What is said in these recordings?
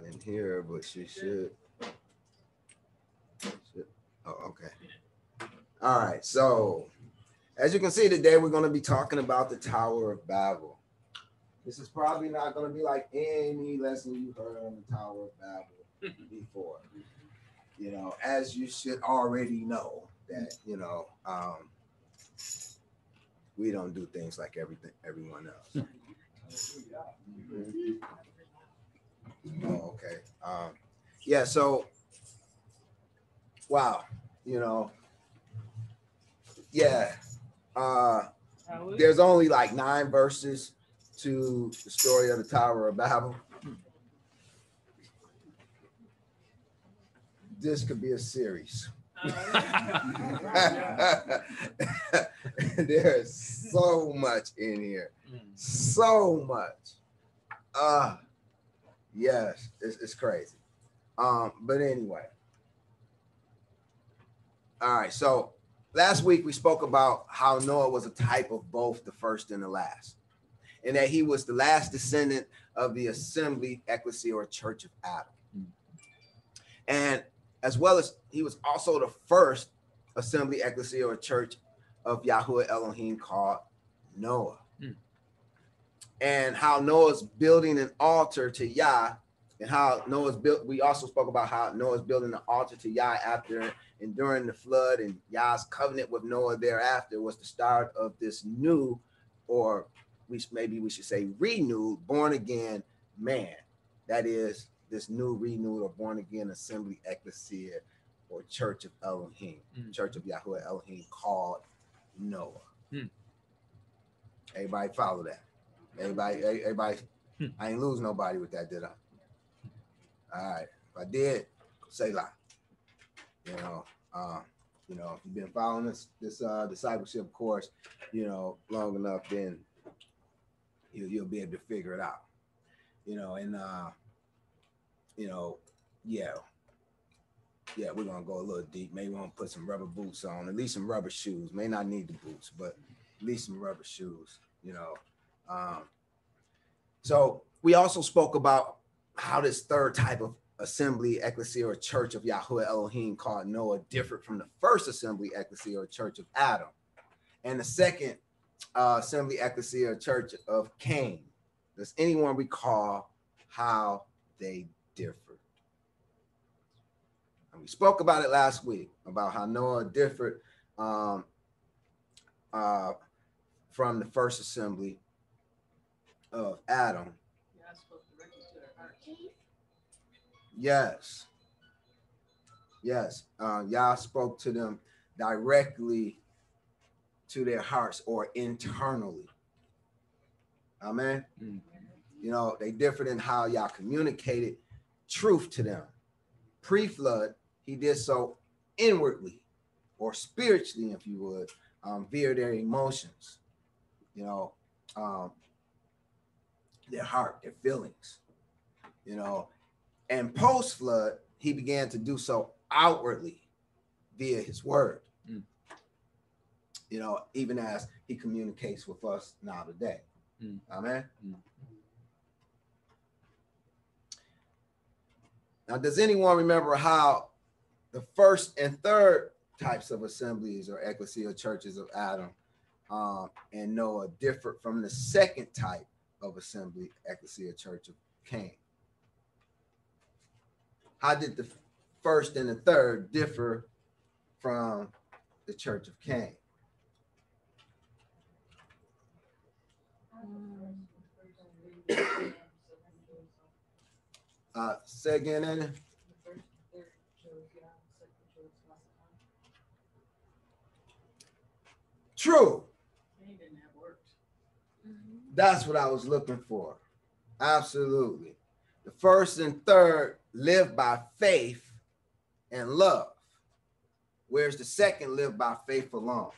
not in here, but she should. should. Oh, okay. All right. So, as you can see today, we're going to be talking about the Tower of Babel. This is probably not going to be like any lesson you heard on the Tower of Babel before. You know, as you should already know that you know um, we don't do things like everything everyone else. Mhm. Oh, okay. Um, yeah. So, wow. You know, yeah. Uh, there's only like nine verses to the story of the Tower of Babel. This could be a series. There's so much in here. So much. Uh yes, it's, it's crazy. Um, but anyway. All right, so last week we spoke about how Noah was a type of both the first and the last, and that he was the last descendant of the assembly, ecclesia, or church of Adam. And as well as he was also the first assembly, ecclesia, or church of Yahweh Elohim called Noah. Mm. And how Noah's building an altar to Yah, and how Noah's built. We also spoke about how Noah's building an altar to Yah after and during the flood, and Yah's covenant with Noah thereafter was the start of this new, or we maybe we should say renewed, born again man. That is this new renewed or born again assembly ecclesia or church of Elohim, Mm. church of Yahweh Elohim called Noah. Hmm. Everybody follow that. Everybody, everybody, Hmm. I ain't lose nobody with that, did I? All right. If I did, say lie. You know, um, you know, if you've been following this this uh discipleship course, you know, long enough, then you you'll be able to figure it out. You know, and uh, you know, yeah. Yeah, we're gonna go a little deep. Maybe we're gonna put some rubber boots on, at least some rubber shoes. May not need the boots, but at least some rubber shoes, you know. Um, so we also spoke about how this third type of assembly, ecclesia, or church of Yahweh Elohim called Noah differed from the first assembly, ecclesia, or church of Adam, and the second uh, assembly, ecclesia, or church of Cain. Does anyone recall how they differed? And we spoke about it last week about how Noah differed um, uh, from the first assembly of Adam. Yes. Yes. Uh, Yah spoke to them directly to their hearts or internally. Amen. Mm. You know, they differed in how Yah communicated truth to them. Pre flood, he did so inwardly or spiritually, if you would, um, via their emotions, you know, um, their heart, their feelings, you know, and post flood, he began to do so outwardly via his word. Mm. You know, even as he communicates with us now today. Mm. Amen. Mm. Now, does anyone remember how the first and third types of assemblies or ecclesia churches of Adam um, and Noah differed from the second type of assembly, ecclesia church of Cain? How did the first and the third differ from the church of Cain? Uh, say again? True. That's what I was looking for. Absolutely. The first and third live by faith and love, whereas the second live by faith alone.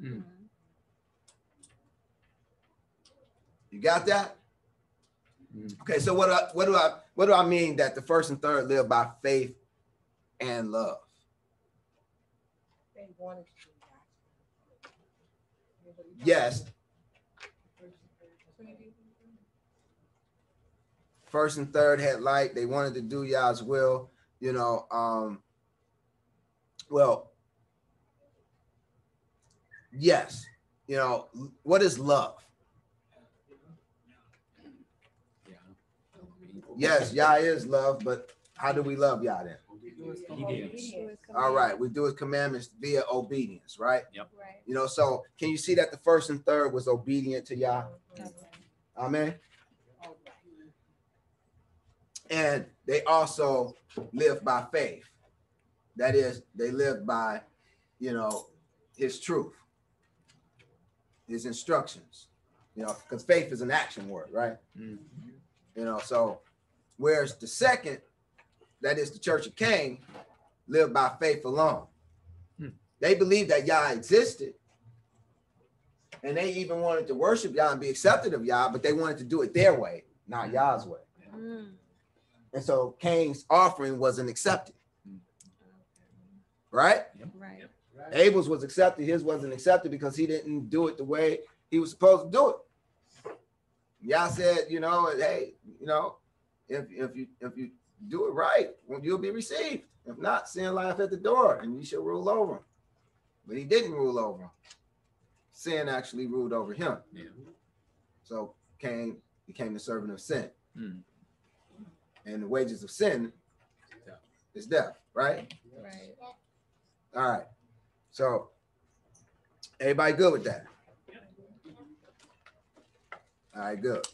Mm. You got that? Mm. Okay, so what do I, what do I what do I mean that the first and third live by faith and love? They wanted to. Yes, first and third had light. They wanted to do Yah's will. You know, um, well, yes. You know, what is love? Yes, Yah is love, but how do we love Yah then? Obedience. All right, we do his commandments via obedience, right? Right. You know, so can you see that the first and third was obedient to Yah? Okay. Amen. And they also live by faith. That is, they live by, you know, his truth, his instructions. You know, because faith is an action word, right? Mm. You know, so whereas the second, that is the church of Cain, lived by faith alone. Hmm. They believed that Yah existed. And they even wanted to worship Yah and be accepted of Yah, but they wanted to do it their way, not Yah's way. And so Cain's offering wasn't accepted. Right? Right. Abel's was accepted, his wasn't accepted because he didn't do it the way he was supposed to do it. Yah said, you know, hey, you know, if if you if you do it right, you'll be received. If not, sin lieth at the door, and you shall rule over him. But he didn't rule over him. Sin actually ruled over him. Yeah. So Cain became the servant of sin. Mm. And the wages of sin Death. is death, right? Right. All right. So everybody good with that? All right, good.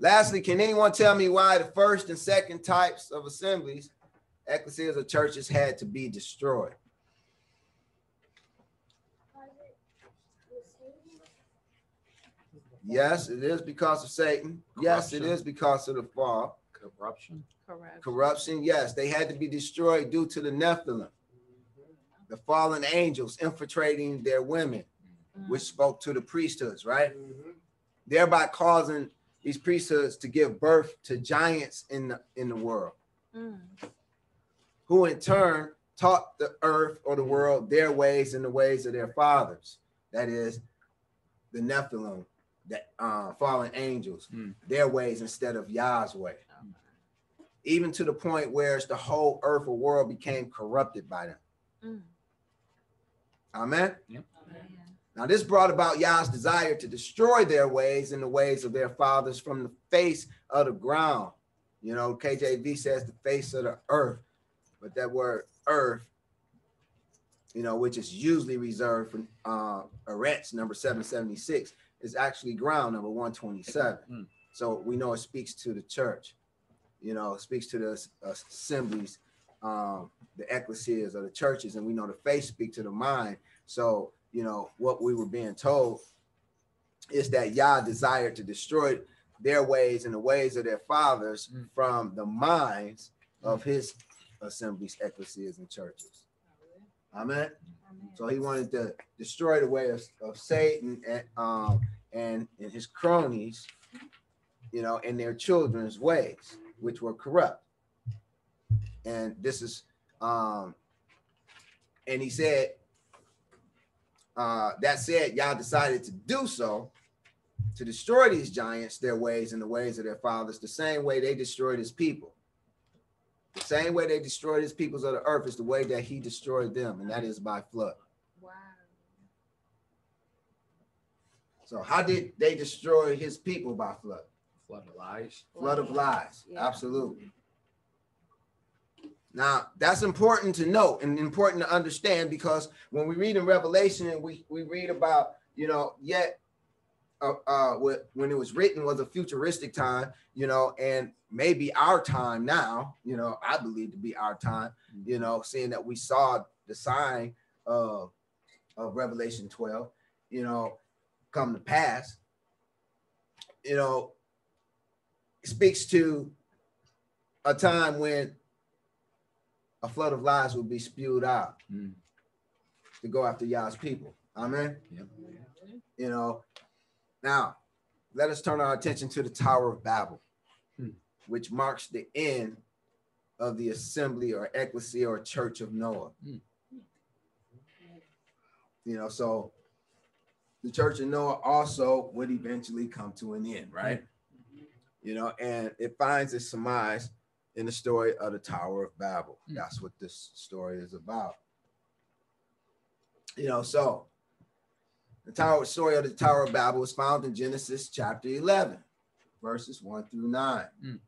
Lastly, can anyone tell me why the first and second types of assemblies, ecclesias or churches, had to be destroyed? Yes, it is because of Satan. Yes, it is because of the fall. Corruption. Correct. Corruption, yes, they had to be destroyed due to the Nephilim, the fallen angels infiltrating their women, Mm. which spoke to the priesthoods, right? Thereby causing these priesthoods to give birth to giants in the in the world, Mm. who in turn taught the earth or the world their ways and the ways of their fathers. That is, the Nephilim, that uh, fallen angels, Mm. their ways instead of Yah's way. Even to the point where it's the whole earth or world became corrupted by them. Mm. Amen. Yeah. Now, this brought about Yah's desire to destroy their ways and the ways of their fathers from the face of the ground. You know, KJV says the face of the earth, but that word earth, you know, which is usually reserved for uh, Eretz number 776, is actually ground number 127. Mm. So we know it speaks to the church, you know, speaks to the assemblies, um, the ecclesias or the churches, and we know the face speak to the mind. So, you know, what we were being told is that Yah desired to destroy their ways and the ways of their fathers Mm. from the minds of his assemblies, ecclesias, and churches. Amen. So he wanted to destroy the way of, of Satan and um and, and his cronies, you know, and their children's ways, which were corrupt. And this is um and he said uh that said y'all decided to do so to destroy these giants, their ways and the ways of their fathers, the same way they destroyed his people. The same way they destroyed his peoples of the earth is the way that he destroyed them, and that is by flood. Wow. So how did they destroy his people by flood? Flood of lies. Flood of lies. Yeah. Absolutely. Now that's important to note and important to understand because when we read in Revelation and we, we read about, you know, yet uh, uh what- when it was written was a futuristic time, you know, and maybe our time now, you know, I believe to be our time, you know, seeing that we saw the sign of of Revelation 12, you know, come to pass, you know, speaks to a time when a flood of lies will be spewed out Mm. to go after Yah's people. Amen. Yep. You know, now let us turn our attention to the Tower of Babel, Hmm. which marks the end of the assembly or ecclesia or church of Noah. Hmm. You know, so the church of Noah also would eventually come to an end, right? You know, and it finds its surmise in the story of the Tower of Babel. Mm. That's what this story is about. You know, so the tower story of the Tower of Babel is found in Genesis chapter 11, verses 1 through 9. Mm.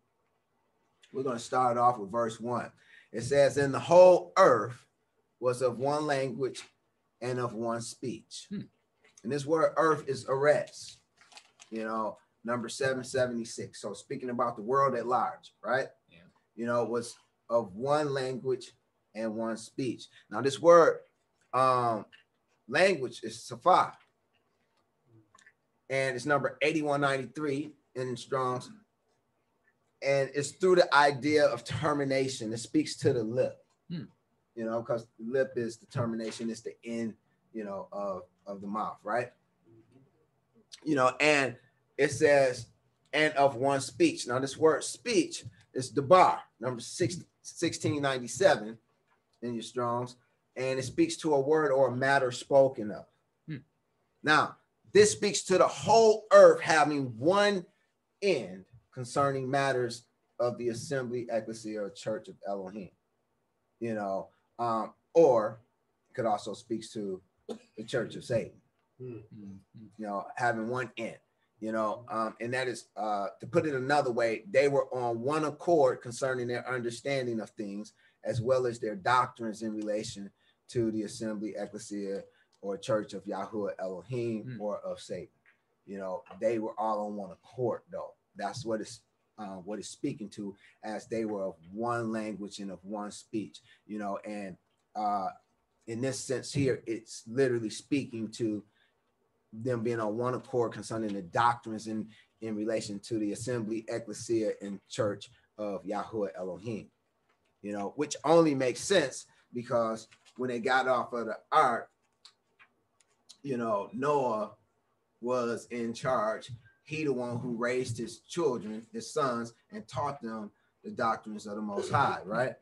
We're going to start off with verse 1. It says, And the whole earth was of one language and of one speech. Hmm. And this word earth is Eretz, you know, number 776. So speaking about the world at large, right? Yeah. You know, was of one language and one speech. Now, this word um language is Safa. And it's number 8193 in Strong's. And it's through the idea of termination. It speaks to the lip, Hmm. you know, because lip is the termination, it's the end, you know, of, of the mouth, right? You know, and it says, and of one speech. Now, this word speech is debar, number six, 1697 in your Strongs, and it speaks to a word or a matter spoken of. Hmm. Now, this speaks to the whole earth having one end concerning matters of the assembly, ecclesia, or church of Elohim. You know, um, or could also speaks to the church of Satan Mm, you know, having one end, you know, um, and that is uh, to put it another way, they were on one accord concerning their understanding of things as well as their doctrines in relation to the assembly, ecclesia, or church of Yahuwah Elohim Mm. or of Satan. You know, they were all on one accord, though. That's what it's uh, what it's speaking to, as they were of one language and of one speech. You know, and uh, in this sense here, it's literally speaking to them being on one accord concerning the doctrines in, in relation to the assembly, ecclesia, and church of Yahuwah Elohim. You know, which only makes sense because when they got off of the ark, you know, Noah was in charge. He the one who raised his children, his sons, and taught them the doctrines of the Most High, right?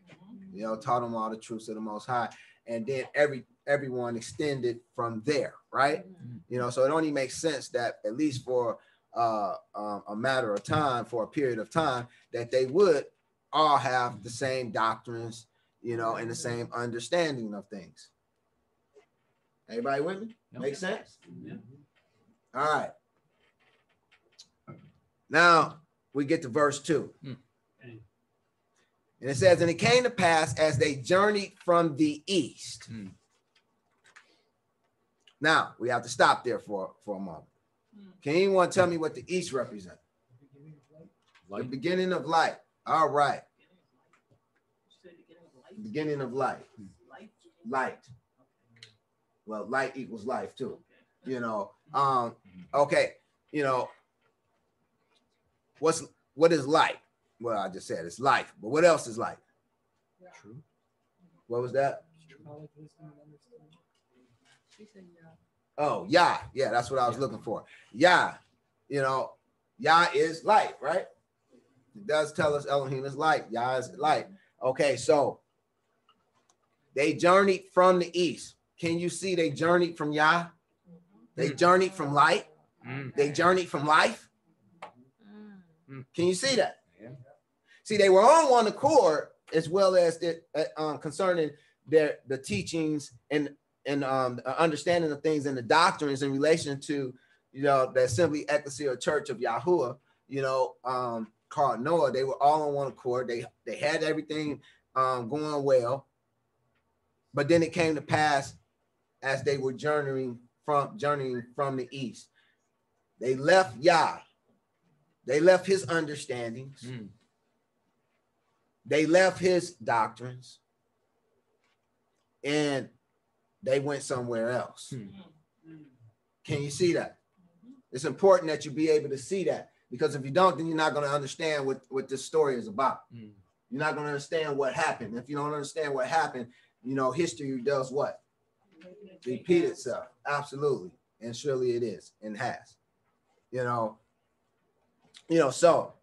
You know, taught them all the truths of the Most High, and then every everyone extended from there, right? You know, so it only makes sense that at least for uh, um, a matter of time, for a period of time, that they would all have the same doctrines, you know, and the same understanding of things. Everybody with me? Yep. Make sense? Yeah. All right. Now we get to verse two. Hmm. And it says, And it came to pass as they journeyed from the east. Hmm. Now we have to stop there for, for a moment. Can anyone tell me what the east represents? The beginning of light. All right. Beginning of light. Light. Well, light equals life too. You know. Um, okay, you know, what's what is light? Well, I just said it's life, but what else is light? True. What was that? Oh, Yah. Yeah, that's what I was looking for. Yah, you know, Yah is light, right? It does tell us Elohim is light. Yah is light. Okay, so they journeyed from the east. Can you see they journeyed from Yah? They journeyed from light. Mm, They journeyed from life. Can you see that? See, they were all on one accord as well as the, uh, um, concerning their the teachings and and um, understanding of things and the doctrines in relation to you know the assembly ecclesia church of Yahuwah. You know, um, called Noah. They were all on one accord. They they had everything um, going well, but then it came to pass as they were journeying from journeying from the east. They left Yah. They left his understandings. mm, They left his doctrines. And they went somewhere else. Hmm. Can you see that? It's important that you be able to see that because if you don't, then you're not going to understand what, what this story is about. mm. You're not going to understand what happened. If you don't understand what happened, you know, history does what? Repeat itself. Absolutely. And surely it is and has. You know, you know, so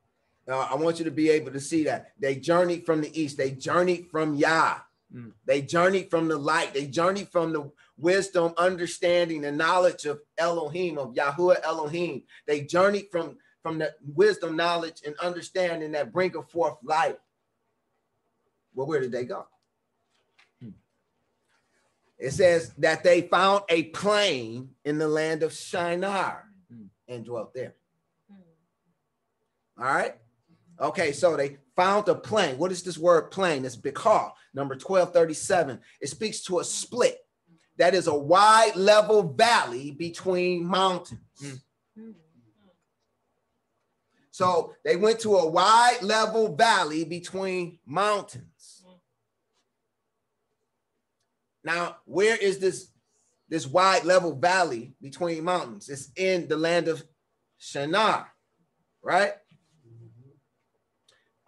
uh, I want you to be able to see that they journeyed from the east, they journeyed from Yah, Mm. they journeyed from the light, they journeyed from the wisdom, understanding, and knowledge of Elohim, of Yahuwah Elohim. They journeyed from from the wisdom, knowledge, and understanding that bringeth forth life. Well, where did they go? Hmm. It says that they found a plain in the land of Shinar Hmm. and dwelt there. All right. Okay, so they found a plain. What is this word plain? It's Bikar, number 1237. It speaks to a split. That is a wide level valley between mountains. Mm. So they went to a wide level valley between mountains. Now, where is this this wide level valley between mountains? It's in the land of Shinar, right?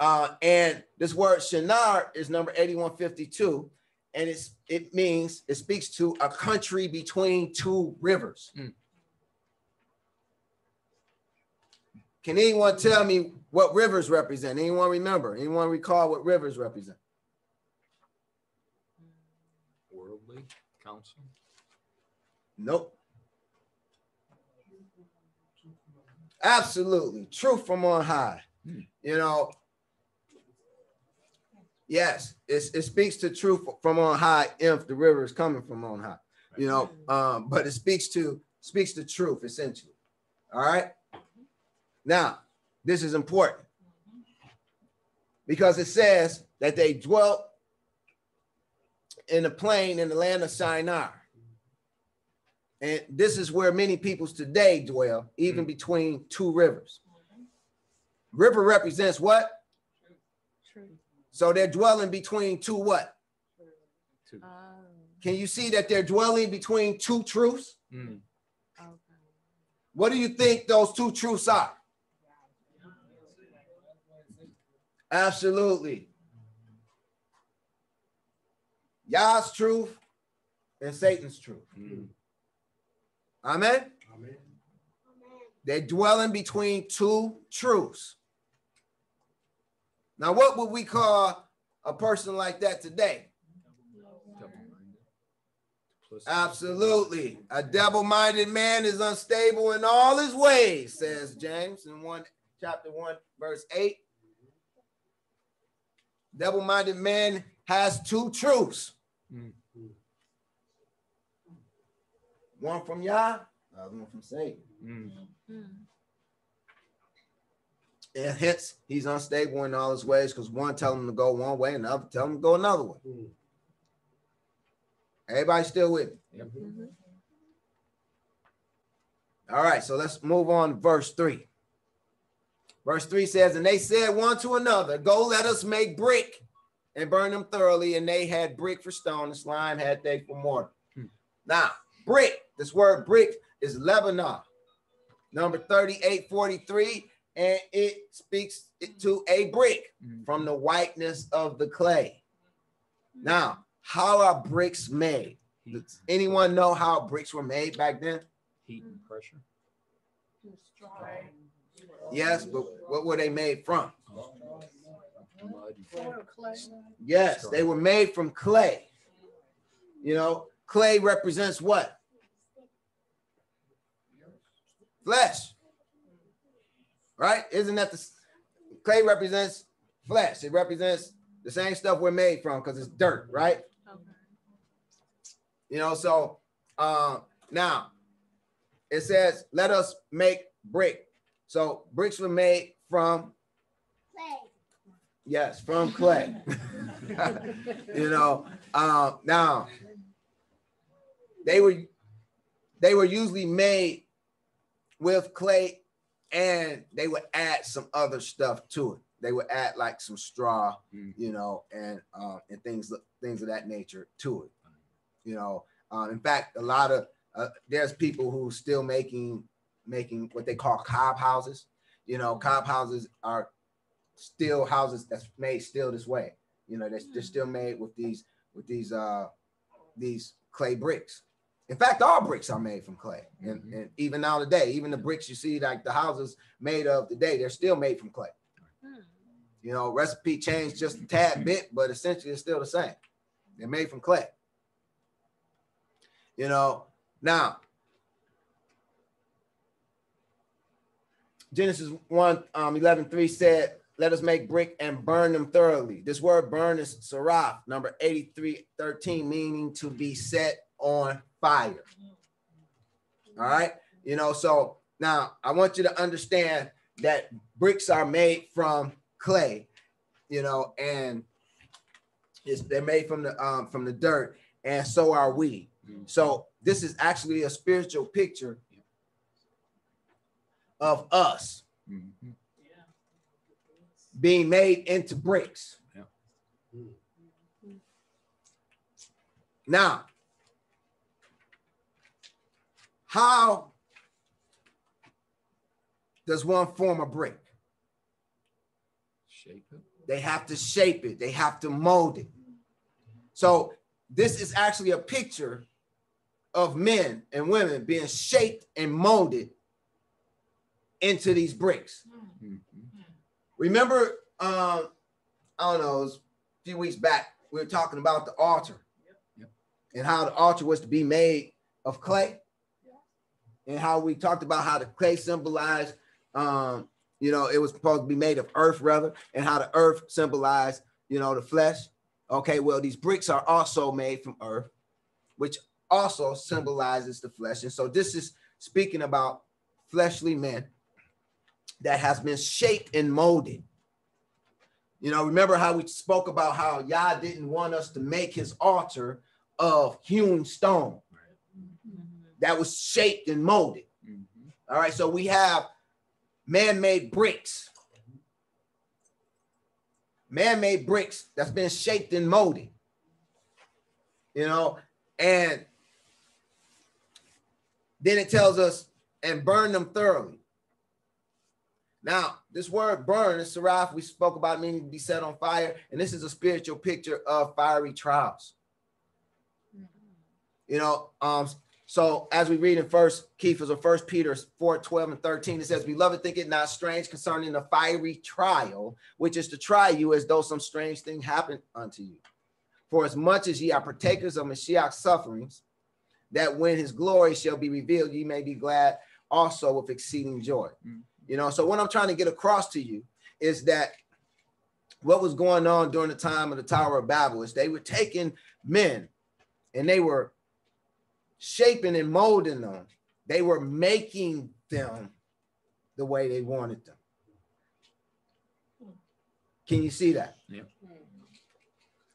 Uh, and this word Shinar is number 8152, and it's it means it speaks to a country between two rivers. Mm. Can anyone tell me what rivers represent? Anyone remember? Anyone recall what rivers represent? Worldly counsel. Nope. Absolutely. Truth from on high. Hmm. You know, yes, it's, it speaks to truth from on high if the river is coming from on high. You know, um, but it speaks to speaks to truth essentially. All right. Now, this is important because it says that they dwelt in the plain in the land of Shinar. And this is where many peoples today dwell, even between two rivers. River represents what? So they're dwelling between two what? Two. Can you see that they're dwelling between two truths? Mm. What do you think those two truths are? Absolutely. Yah's truth and Satan's truth. Mm. Amen. They're dwelling between two truths. Now, what would we call a person like that today? Absolutely. A double-minded man is unstable in all his ways, says James in one chapter 1, verse 8. Double-minded man has two truths. Mm. One from Yah, the other one from Satan. Mm. And hence he's unstable in all his ways because one tell him to go one way and the other tell him to go another way. Everybody still with me? Yep. All right, so let's move on to verse 3. Verse 3 says, And they said one to another, Go let us make brick and burn them thoroughly. And they had brick for stone, and slime had they for mortar. Hmm. Now, brick, this word brick is lebenah, number 3843, and it speaks to a brick Mm. from the whiteness of the clay. Now, how are bricks made? Does anyone know how bricks were made back then? heat and pressure. Yes, but what were they made from? Mud. Yes, they were made from clay. You know, clay represents what? Flesh. Right? Isn't that the clay represents flesh? It represents the same stuff we're made from because it's dirt, right? Okay. You know, so uh, now it says, let us make brick. So bricks were made from clay. Yes, from clay. you know, um, now they were they were usually made with clay, and they would add some other stuff to it. They would add like some straw, Mm. you know, and um, and things things of that nature to it. You know, um, in fact, a lot of uh, there's people who still making making what they call cob houses. You know, cob houses are still houses that's made still this way. You know, they're, they're still made with these with these uh these clay bricks. In fact, all bricks are made from clay, and, Mhm. and even now today, even the bricks you see, like the houses made of today, they're still made from clay. You know, recipe changed just a tad bit, but essentially it's still the same. They're made from clay. You know, now Genesis 1 um, 11 3 said, Let us make brick and burn them thoroughly. This word burn is saraf, number 83 13, meaning to be set on fire. All right. You know, so now I want you to understand that bricks are made from clay, you know, and it's, they're made from the um, from the dirt, and so are we. So this is actually a spiritual picture of us being made into bricks. Yeah. Now, how does one form a brick? Shape it. They have to shape it, they have to mold it. So, this is actually a picture of men and women being shaped and molded into these bricks. Mhm. Remember, um, I don't know, it was a few weeks back, we were talking about the altar Yep. and how the altar was to be made of clay, and how we talked about how the clay symbolized, um, you know, it was supposed to be made of earth rather, and how the earth symbolized, you know, the flesh. Okay, well, these bricks are also made from earth, which also symbolizes the flesh. And so this is speaking about fleshly men that has been shaped and molded. You know, remember how we spoke about how Yah didn't want us to make his altar of hewn stone that was shaped and molded. Mhm. All right, so we have man-made bricks. Man-made bricks that's been shaped and molded. You know, and then it tells us and burn them thoroughly. Now, this word burn is saraf, we spoke about meaning to be set on fire, and this is a spiritual picture of fiery trials. You know, um, so as we read in First Kephas or First Peter 4, 12 and 13, it says, Beloved, think it not strange concerning the fiery trial, which is to try you as though some strange thing happened unto you. For as much as ye are partakers of Mashiach's sufferings, that when his glory shall be revealed, ye may be glad also with exceeding joy. Mm. You know, so what I'm trying to get across to you is that what was going on during the time of the Tower of Babel is they were taking men and they were shaping and molding them. They were making them the way they wanted them. Can you see that? Yeah.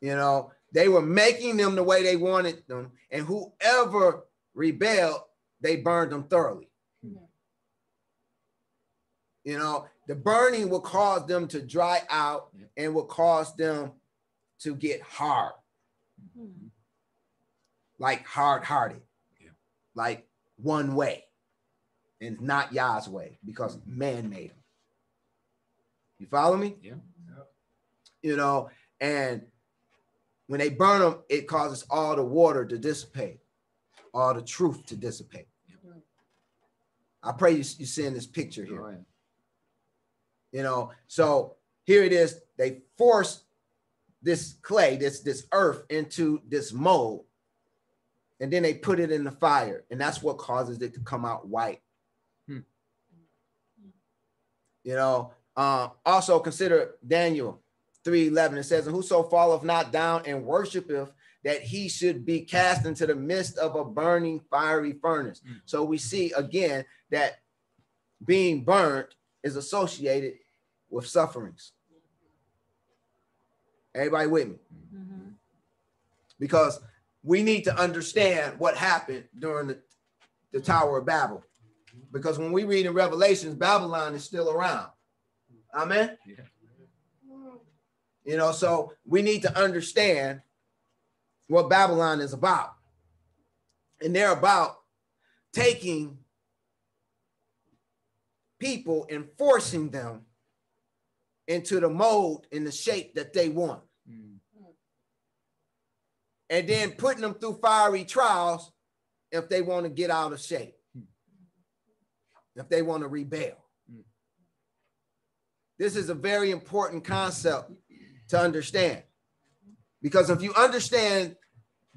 You know, they were making them the way they wanted them, and whoever rebelled, they burned them thoroughly. You know, the burning will cause them to dry out Yeah. and will cause them to get hard, mm-hmm. like hard hearted, Yeah. Like one way, and not Yah's way because man made them. You follow me? Yeah. You know, and when they burn them, it causes all the water to dissipate, all the truth to dissipate. I pray you, you seeing this picture here. Oh, yeah. you know so here it is they force this clay this this earth into this mold and then they put it in the fire and that's what causes it to come out white Hmm. you know uh, also consider daniel 3.11 it says and whoso falleth not down and worshipeth that he should be cast into the midst of a burning fiery furnace Hmm. so we see again that being burnt is associated with sufferings. Everybody with me? Because we need to understand what happened during the, the Tower of Babel. Because when we read in Revelations, Babylon is still around. Amen. Yeah. You know, so we need to understand what Babylon is about. And they're about taking people and forcing them into the mold and the shape that they want. And then putting them through fiery trials if they want to get out of shape, if they want to rebel. This is a very important concept to understand. Because if you understand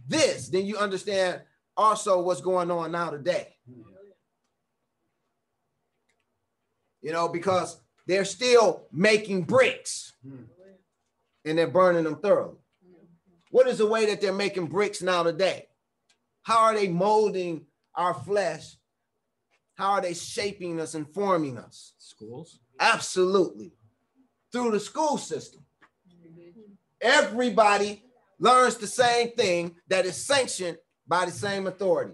this, then you understand also what's going on now today. You know, because they're still making bricks and they're burning them thoroughly. What is the way that they're making bricks now today? How are they molding our flesh? How are they shaping us and forming us? Schools? Absolutely. Through the school system. Everybody learns the same thing that is sanctioned by the same authority.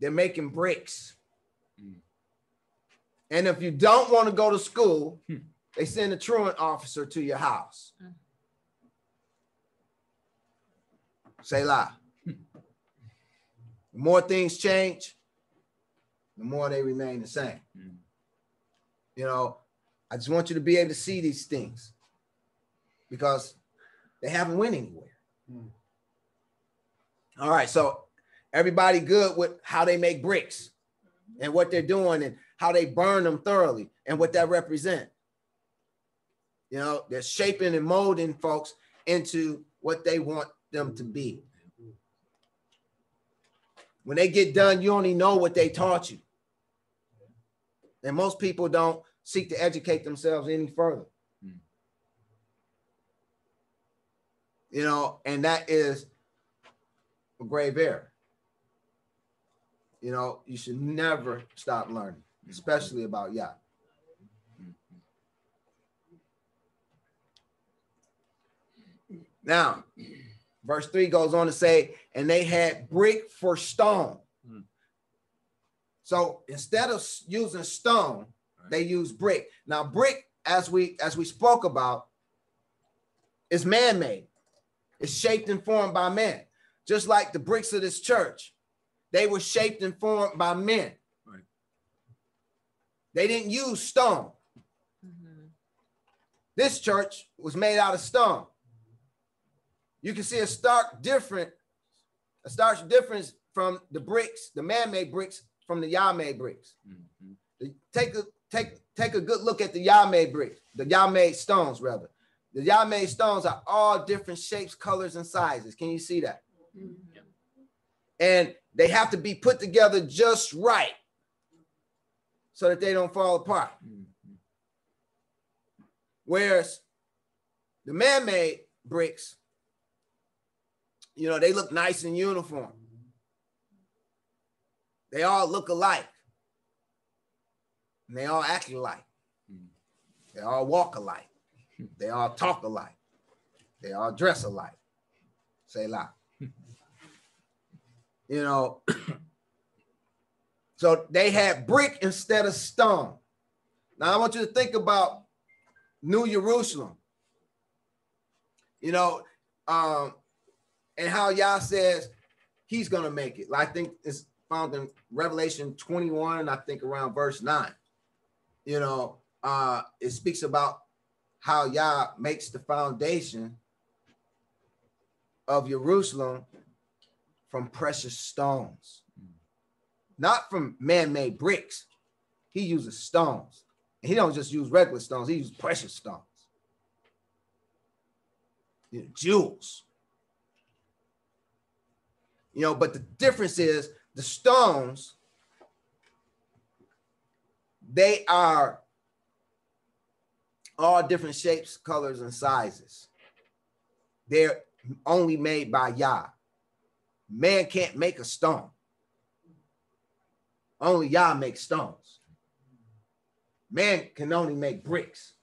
They're making bricks. Mm. And if you don't want to go to school, Hmm. They send a truant officer to your house. Mm. Say lie. The more things change, the more they remain the same. Mm. You know, I just want you to be able to see these things because they haven't went anywhere. Hmm. All right, so everybody good with how they make bricks and what they're doing and how they burn them thoroughly and what that represent. You know, they're shaping and molding folks into what they want them to be. When they get done, you only know what they taught you. And most people don't seek to educate themselves any further. You know, and that is a grave error. You know, you should never stop learning, especially about Yah. Now, verse 3 goes on to say, and they had brick for stone. Hmm. So instead of using stone, they use brick. Now, brick, as we as we spoke about, is man-made. It's shaped and formed by men. Just like the bricks of this church, they were shaped and formed by men. Right. They didn't use stone. This church was made out of stone. You can see a stark different, a stark difference from the bricks, the man-made bricks from the Yah-made bricks. Mhm. Take a take take a good look at the Yah-made bricks, the Yah-made stones rather. The Yah-made stones are all different shapes, colors, and sizes. Can you see that? And they have to be put together just right so that they don't fall apart. Mhm. Whereas the man-made bricks, you know, they look nice and uniform. They all look alike. And they all act alike. They all walk alike. They all talk alike. They all dress alike. Say lie. you know, so they had brick instead of stone. Now I want you to think about New Jerusalem. You know, um, and how Yah says he's gonna make it. I think it's found in Revelation 21, I think around verse 9. You know, uh, it speaks about how Yah makes the foundation of Jerusalem from precious stones, not from man-made bricks. He uses stones. He don't just use regular stones, he uses precious stones. You know, jewels. You know, but the difference is the stones, they are all different shapes, colors, and sizes. They're only made by Yah. Man can't make a stone. Only Yah makes stones. Man can only make bricks.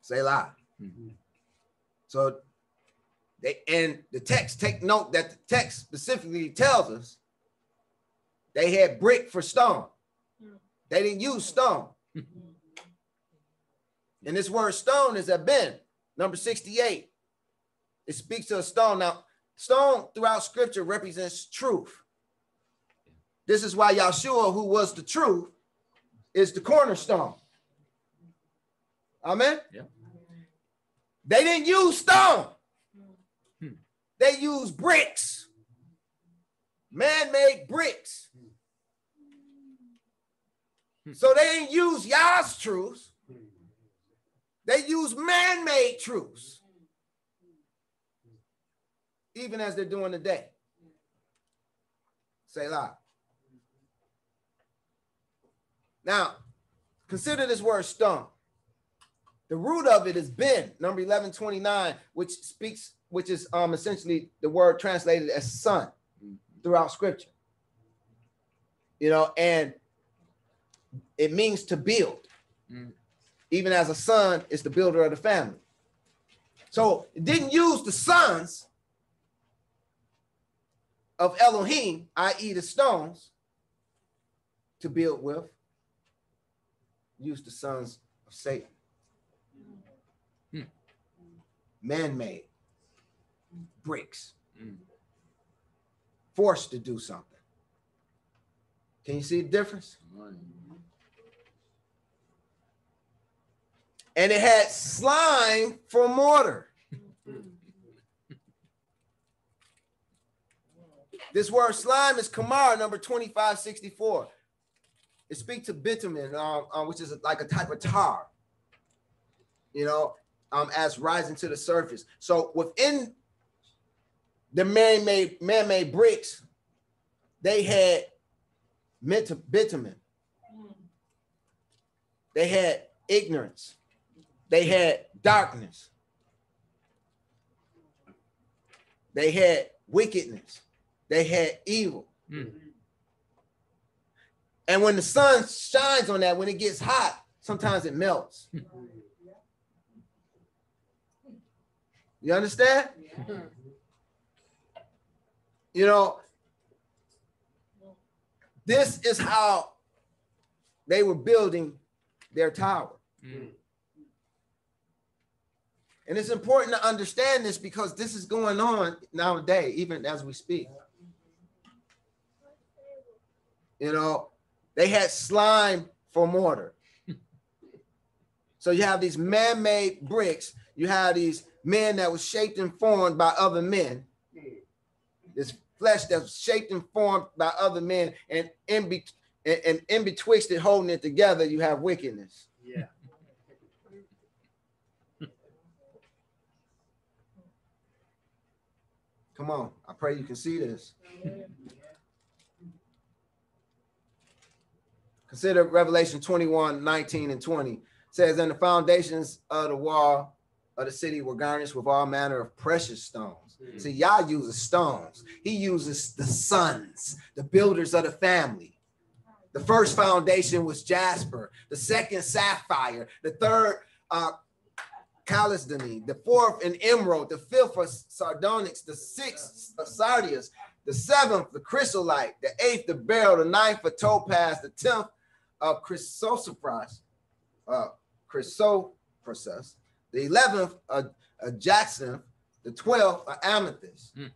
Say lie. Mhm. So they and the text take note that the text specifically tells us they had brick for stone. They didn't use stone. And this word stone is eben, number 68. It speaks to a stone. Now, stone throughout scripture represents truth. This is why Yahshua, who was the truth, is the cornerstone. Amen. Yeah. They didn't use stone. They use bricks. Man-made bricks. So they didn't use Yah's truths. They use man-made truths. Even as they're doing today. Say loud. Now, consider this word stone. The root of it is ben, number 1129, which speaks, which is um essentially the word translated as son throughout scripture. You know, and it means to build. Mm. Even as a son is the builder of the family. So it didn't use the sons of Elohim, i.e., the stones, to build with. Use the sons of Satan. Hmm. Man-made bricks, Mm. forced to do something. Can you see the difference? And it had slime for mortar. This word slime is kamar number 2564. It speaks to bitumen, um, uh, which is like a type of tar, you know, um, as rising to the surface. So within the man-made man-made bricks, they had mit- bitumen. They had ignorance. They had darkness. They had wickedness. They had evil. Mm. And when the sun shines on that, when it gets hot, sometimes it melts. You understand? You know, this is how they were building their tower. Mm. And it's important to understand this because this is going on nowadays, even as we speak. You know, they had slime for mortar. So you have these man-made bricks. You have these men that was shaped and formed by other men. This flesh that's shaped and formed by other men, and in be- and, and in betwixt it, holding it together, you have wickedness. Yeah. Come on, I pray you can see this. Consider Revelation 21, 19, and 20. It says, And the foundations of the wall of the city were garnished with all manner of precious stones. See, Yah uses stones. He uses the sons, the builders of the family. The first foundation was jasper, the second sapphire, the third uh chalcedony, the fourth an emerald, the fifth was sardonyx, the sixth a sardius, the seventh the chrysolite, the eighth the beryl, the ninth a topaz, the tenth a chrysoprase, uh chrysoprasus, the eleventh a, a jacinth, the twelfth are amethyst. Hmm.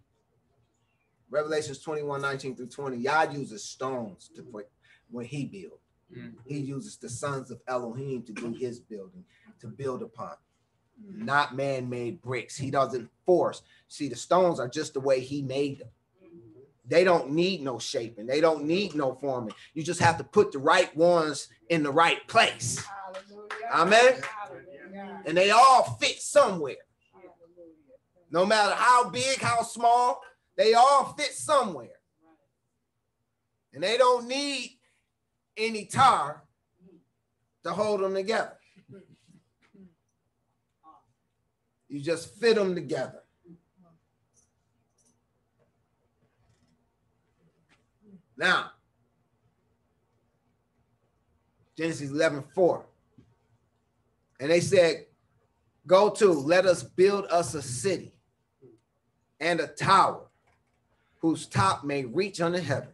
Revelations 21, 19 through 20. Yah uses stones to put when he builds. Mm. He uses the sons of Elohim to do his building, to build upon, not man-made bricks. He doesn't force. See, the stones are just the way he made them. They don't need no shaping. They don't need no forming. You just have to put the right ones in the right place. Amen. And they all fit somewhere. No matter how big, how small, they all fit somewhere. And they don't need any tar to hold them together. You just fit them together. Now, Genesis 11 4. And they said, Go to, let us build us a city and a tower whose top may reach unto heaven.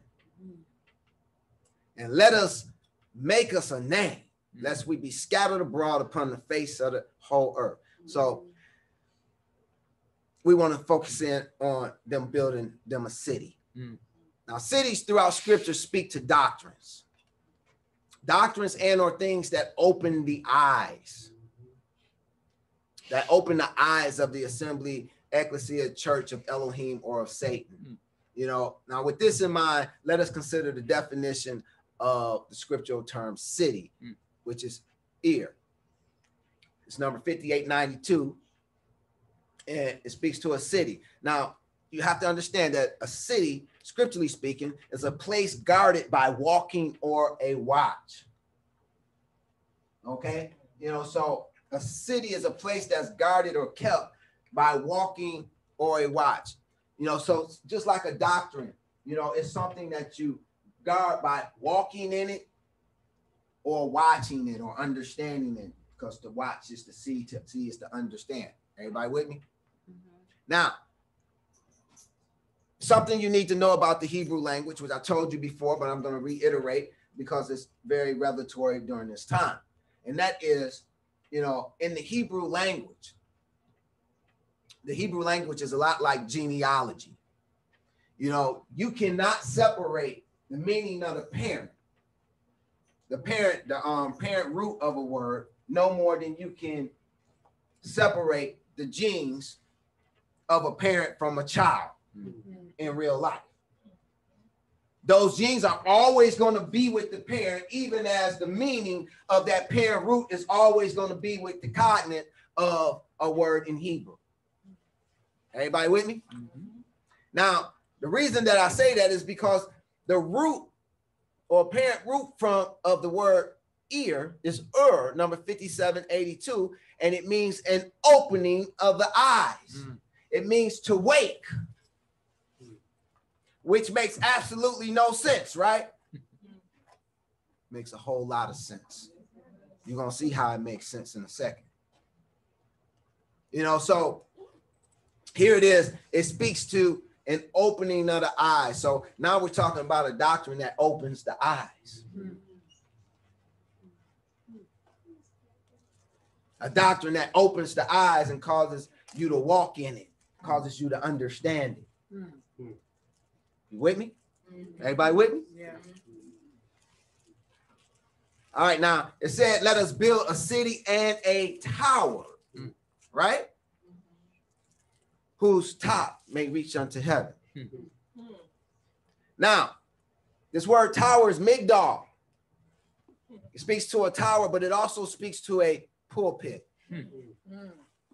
And let us make us a name, lest we be scattered abroad upon the face of the whole earth. So we want to focus in on them building them a city. Mm. Now, cities throughout scripture speak to doctrines. Doctrines and or things that open the eyes. That open the eyes of the assembly, ecclesia, church of Elohim or of Satan. Mm. You know, now with this in mind, let us consider the definition of the scriptural term city, Mm. which is ear. It's number 5892, and it speaks to a city. Now, you have to understand that a city, scripturally speaking, is a place guarded by walking or a watch. Okay, you know, so a city is a place that's guarded or kept by walking or a watch. You know, so just like a doctrine, you know, it's something that you guard by walking in it or watching it or understanding it. Because to watch is to see, to see is to understand. Everybody with me? Mm-hmm. Now, something you need to know about the Hebrew language, which I told you before, but I'm going to reiterate because it's very revelatory during this time. And that is, you know, in the Hebrew language, the Hebrew language is a lot like genealogy. You know, you cannot separate the meaning of the parent, the parent, the um parent root of a word, no more than you can separate the genes of a parent from a child mm-hmm. in real life. Those genes are always going to be with the parent, even as the meaning of that parent root is always going to be with the cognate of a word in Hebrew. Everybody with me? Mm-hmm. Now, the reason that I say that is because the root or parent root from of the word ear is ur, number 5782, and it means an opening of the eyes. Mm. It means to wake, which makes absolutely no sense, right? makes a whole lot of sense. You're going to see how it makes sense in a second. You know, so here it is. It speaks to an opening of the eyes. So now we're talking about a doctrine that opens the eyes. A doctrine that opens the eyes and causes you to walk in it, causes you to understand it. You with me? Everybody with me? Yeah. All right, now it said, let us build a city and a tower, right? Whose top may reach unto heaven. Now, this word tower is migdal. It speaks to a tower, but it also speaks to a pulpit.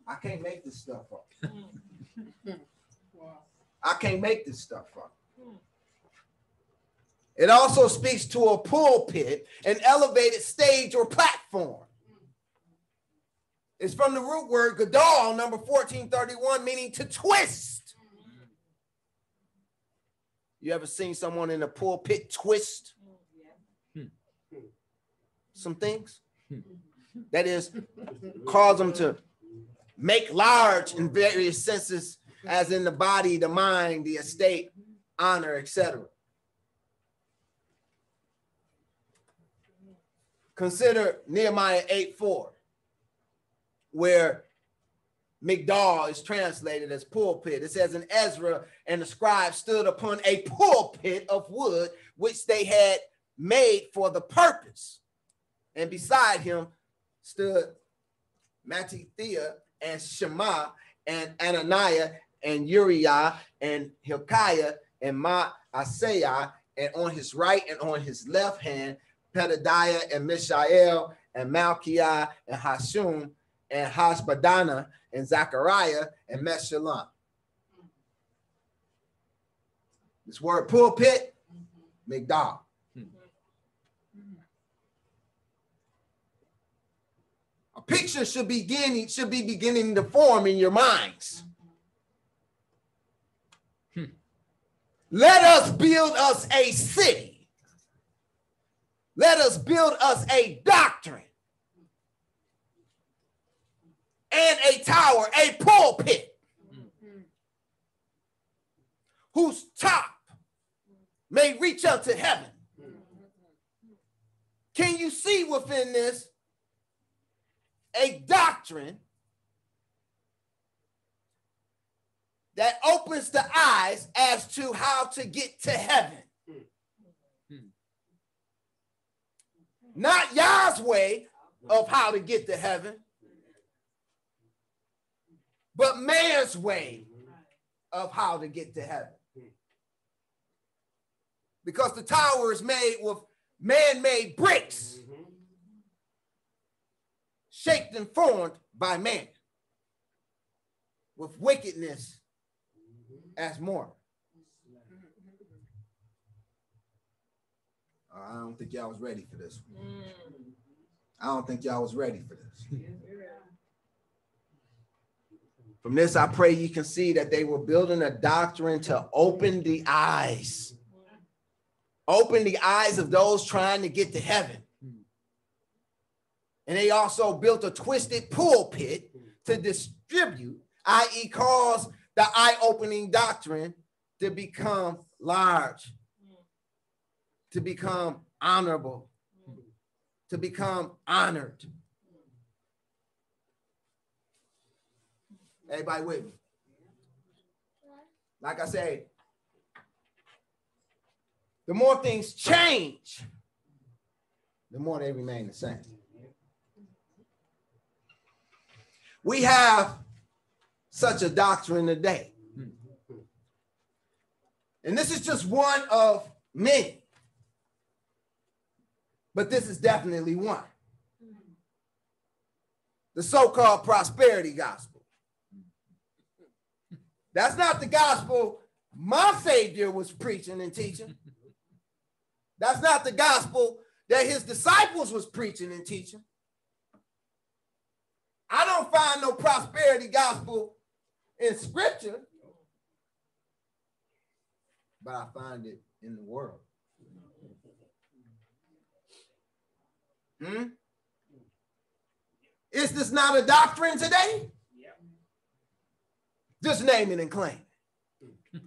I can't make this stuff up. I can't make this stuff up. It also speaks to a pulpit, an elevated stage or platform. It's from the root word gadol, number 1431, meaning to twist. You ever seen someone in a pulpit twist some things? That is, cause them to make large in various senses, as in the body, the mind, the estate, honor, etc. Consider Nehemiah 8 4 where Migdal is translated as pulpit. It says, in Ezra and the scribe stood upon a pulpit of wood, which they had made for the purpose. And beside him stood Mattithiah and Shema and Ananiah and Uriah and Hilkiah and Maaseiah, and on his right and on his left hand, Pedadiah and Mishael and Malchiah and Hashum and Hashbadana and Zachariah and Meshullam. This word pulpit, Migdal. A picture should begin should be beginning to form in your minds. Let us build us a city. Let us build us a doctrine and a tower, a pulpit, whose top may reach up to heaven. Can you see within this a doctrine that opens the eyes as to how to get to heaven? Not Yah's way of how to get to heaven, but man's way of how to get to heaven. Because the tower is made with man made bricks, shaped and formed by man, with wickedness as more. Uh, I don't think y'all was ready for this. Mm. I don't think y'all was ready for this. From this, I pray you can see that they were building a doctrine to open the eyes, open the eyes of those trying to get to heaven. And they also built a twisted pulpit to distribute, i.e., cause the eye opening doctrine to become large, to become honorable, to become honored. Everybody with me? Like I said, the more things change, the more they remain the same. We have such a doctrine today. And this is just one of many. But this is definitely one. The so called prosperity gospel. That's not the gospel my Savior was preaching and teaching. That's not the gospel that his disciples was preaching and teaching. I don't find no prosperity gospel in scripture, but I find it in the world. Hmm? Is this not a doctrine today? Just name it and claim it.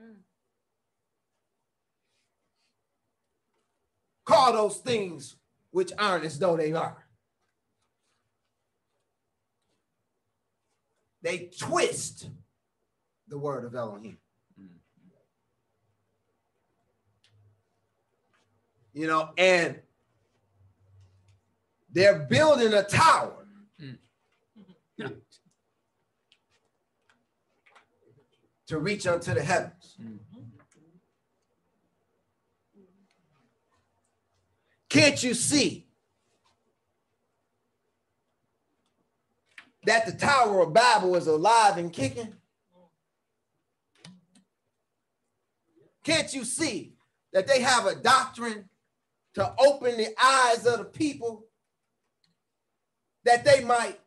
Mm. Call those things which aren't as though they are. They twist the word of Elohim. Mm. You know, and they're building a tower. Mm. To reach unto the heavens. Can't you see that the Tower of Babel is alive and kicking? Can't you see that they have a doctrine to open the eyes of the people that they might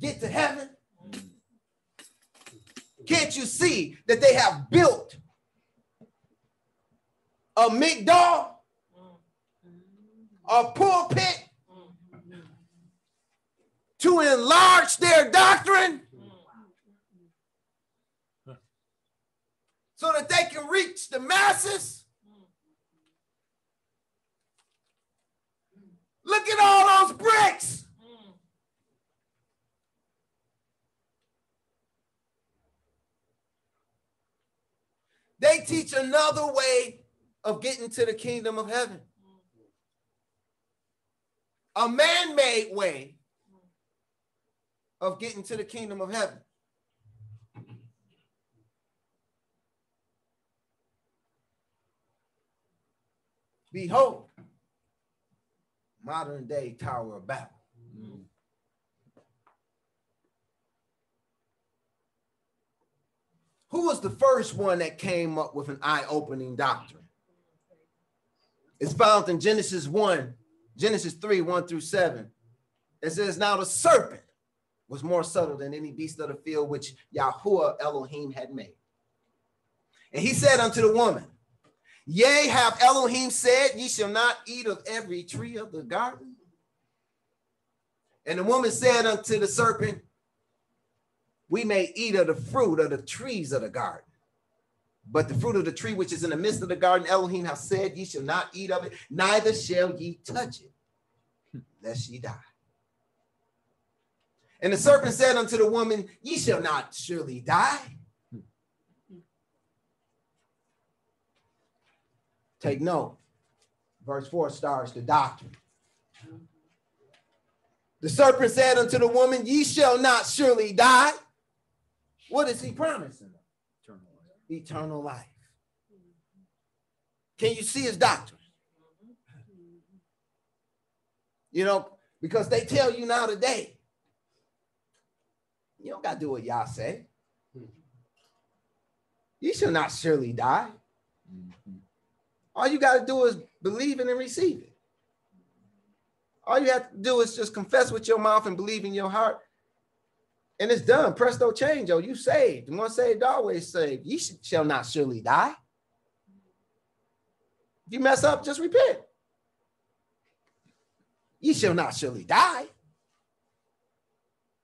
get to heaven? Can't you see that they have built a Migdal, a pulpit to enlarge their doctrine so that they can reach the masses? Look at all those bricks. They teach another way of getting to the kingdom of heaven. A man made way of getting to the kingdom of heaven. Behold, modern day Tower of Babel. Mm. Who was the first one that came up with an eye opening doctrine? It's found in Genesis 1, Genesis 3, 1 through 7. It says, Now the serpent was more subtle than any beast of the field which Yahuwah Elohim had made. And he said unto the woman, Yea, have Elohim said, Ye shall not eat of every tree of the garden? And the woman said unto the serpent, we may eat of the fruit of the trees of the garden. But the fruit of the tree which is in the midst of the garden, Elohim has said, Ye shall not eat of it, neither shall ye touch it, lest ye die. And the serpent said unto the woman, Ye shall not surely die. Take note. Verse 4 starts the doctrine. The serpent said unto the woman, Ye shall not surely die. What is he promising? Eternal life. Eternal life. Can you see his doctrine? You know, because they tell you now today, you don't got to do what y'all say. You shall not surely die. All you got to do is believe it and receive it. All you have to do is just confess with your mouth and believe in your heart. And it's done. Presto change. Oh, you saved. And once saved, always saved. Ye shall not surely die. If you mess up, just repent. Ye shall not surely die.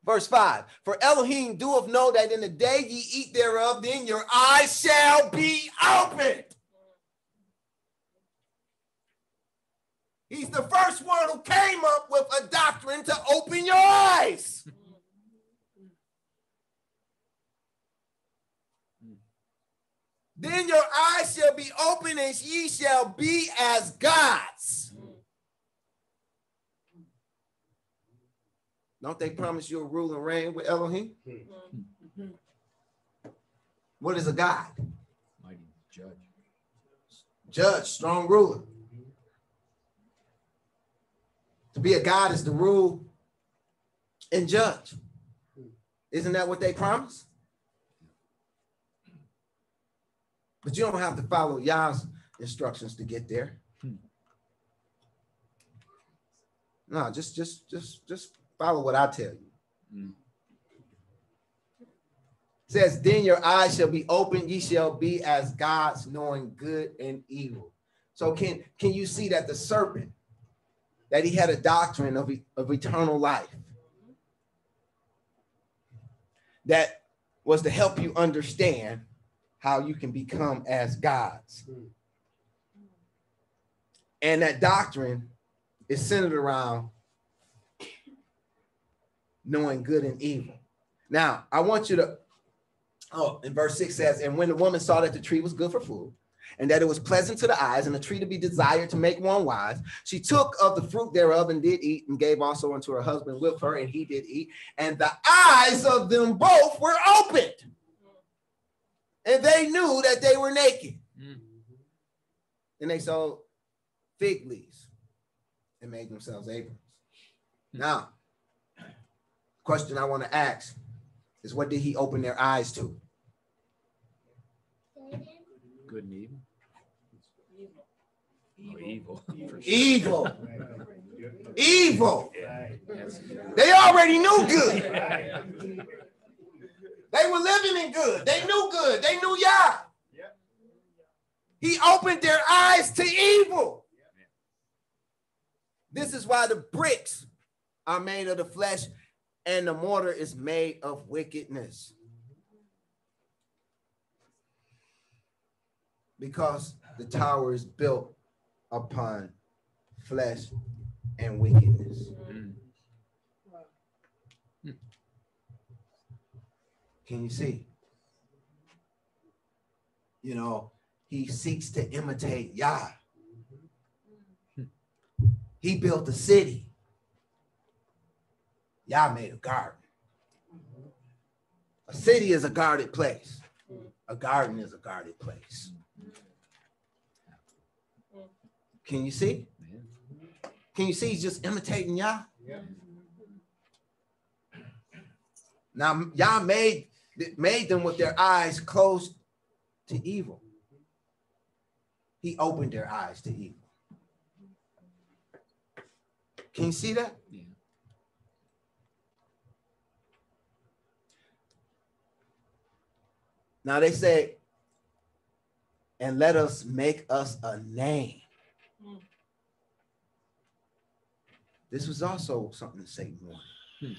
Verse 5 For Elohim doeth know that in the day ye eat thereof, then your eyes shall be opened. He's the first one who came up with a doctrine to open your eyes. Then your eyes shall be open and ye shall be as gods. Don't they promise you'll rule and reign with Elohim? What is a God? Mighty judge. Judge, strong ruler. To be a God is to rule and judge. Isn't that what they promise? But you don't have to follow Yah's instructions to get there. No, just just just just follow what I tell you. Mm. Says, then your eyes shall be open, ye shall be as gods, knowing good and evil. So can can you see that the serpent that he had a doctrine of, of eternal life that was to help you understand how you can become as gods. Hmm. And that doctrine is centered around knowing good and evil. Now, I want you to, oh, in verse 6 says, And when the woman saw that the tree was good for food, and that it was pleasant to the eyes, and a tree to be desired to make one wise, she took of the fruit thereof and did eat, and gave also unto her husband with her, and he did eat. And the eyes of them both were opened, and they knew that they were naked. Mm. And they sewed fig leaves and made themselves aprons. Now, question I want to ask is what did he open their eyes to? Good and evil. Or evil. for sure. Evil. Evil. Yes. They already knew good. They were living in good. They knew good. They knew Yah. He opened their eyes to evil. This is why the bricks are made of the flesh and the mortar is made of wickedness. Because the tower is built upon flesh and wickedness. Mm. Can you see? You know, he seeks to imitate Yah. He built a city. Yah made a garden. A city is a guarded place. A garden is a guarded place. Can you see? Can you see he's just imitating Yah? Yeah. Now Yah made made them with their eyes closed to evil. He opened their eyes to evil. Can you see that? Yeah. Now they say, and let us make us a name. Mm. This was also something Satan wanted. Hmm.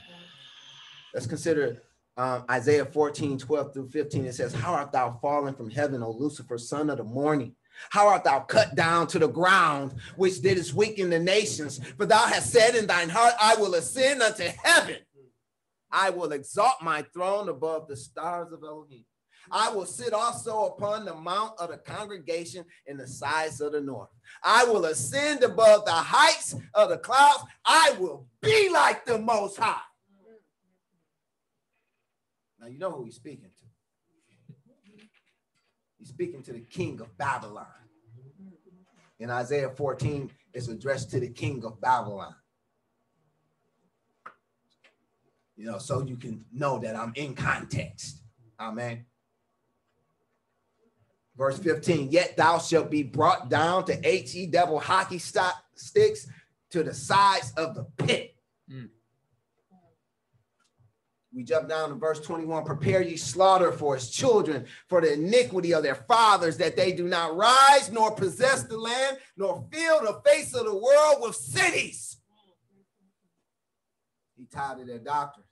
Let's consider um, Isaiah 14, 12 through 15. It says, How art thou fallen from heaven, O Lucifer, son of the morning? How art thou cut down to the ground, which didst weaken the nations? For thou hast said in thine heart, I will ascend unto heaven. I will exalt my throne above the stars of Elohim. I will sit also upon the mount of the congregation in the sides of the north. I will ascend above the heights of the clouds. I will be like the Most High. Now, you know who he's speaking to. He's speaking to the king of Babylon. In Isaiah 14, it's addressed to the king of Babylon. You know, so you can know that I'm in context. Amen. Verse 15, yet thou shalt be brought down to HE double hockey stock sticks to the sides of the pit. Mm. We jump down to verse 21 prepare ye slaughter for his children for the iniquity of their fathers, that they do not rise nor possess the land, nor fill the face of the world with cities. He tired of their doctrines.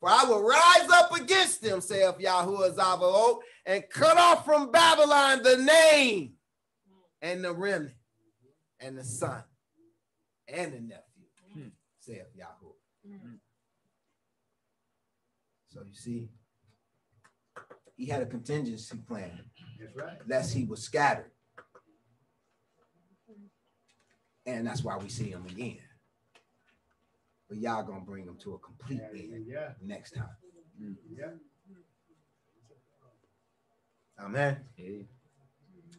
For I will rise up against them, saith Yahuwah Zavaot, and cut off from Babylon the name and the remnant and the son and the nephew, saith Yahuwah. So you see, he had a contingency plan That's right. lest he was scattered. And that's why we see him again. But y'all gonna bring him to a complete end Yeah, next time. yeah. Amen. Hey.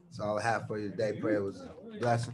That's all I have for you today. Prayer was a blessing.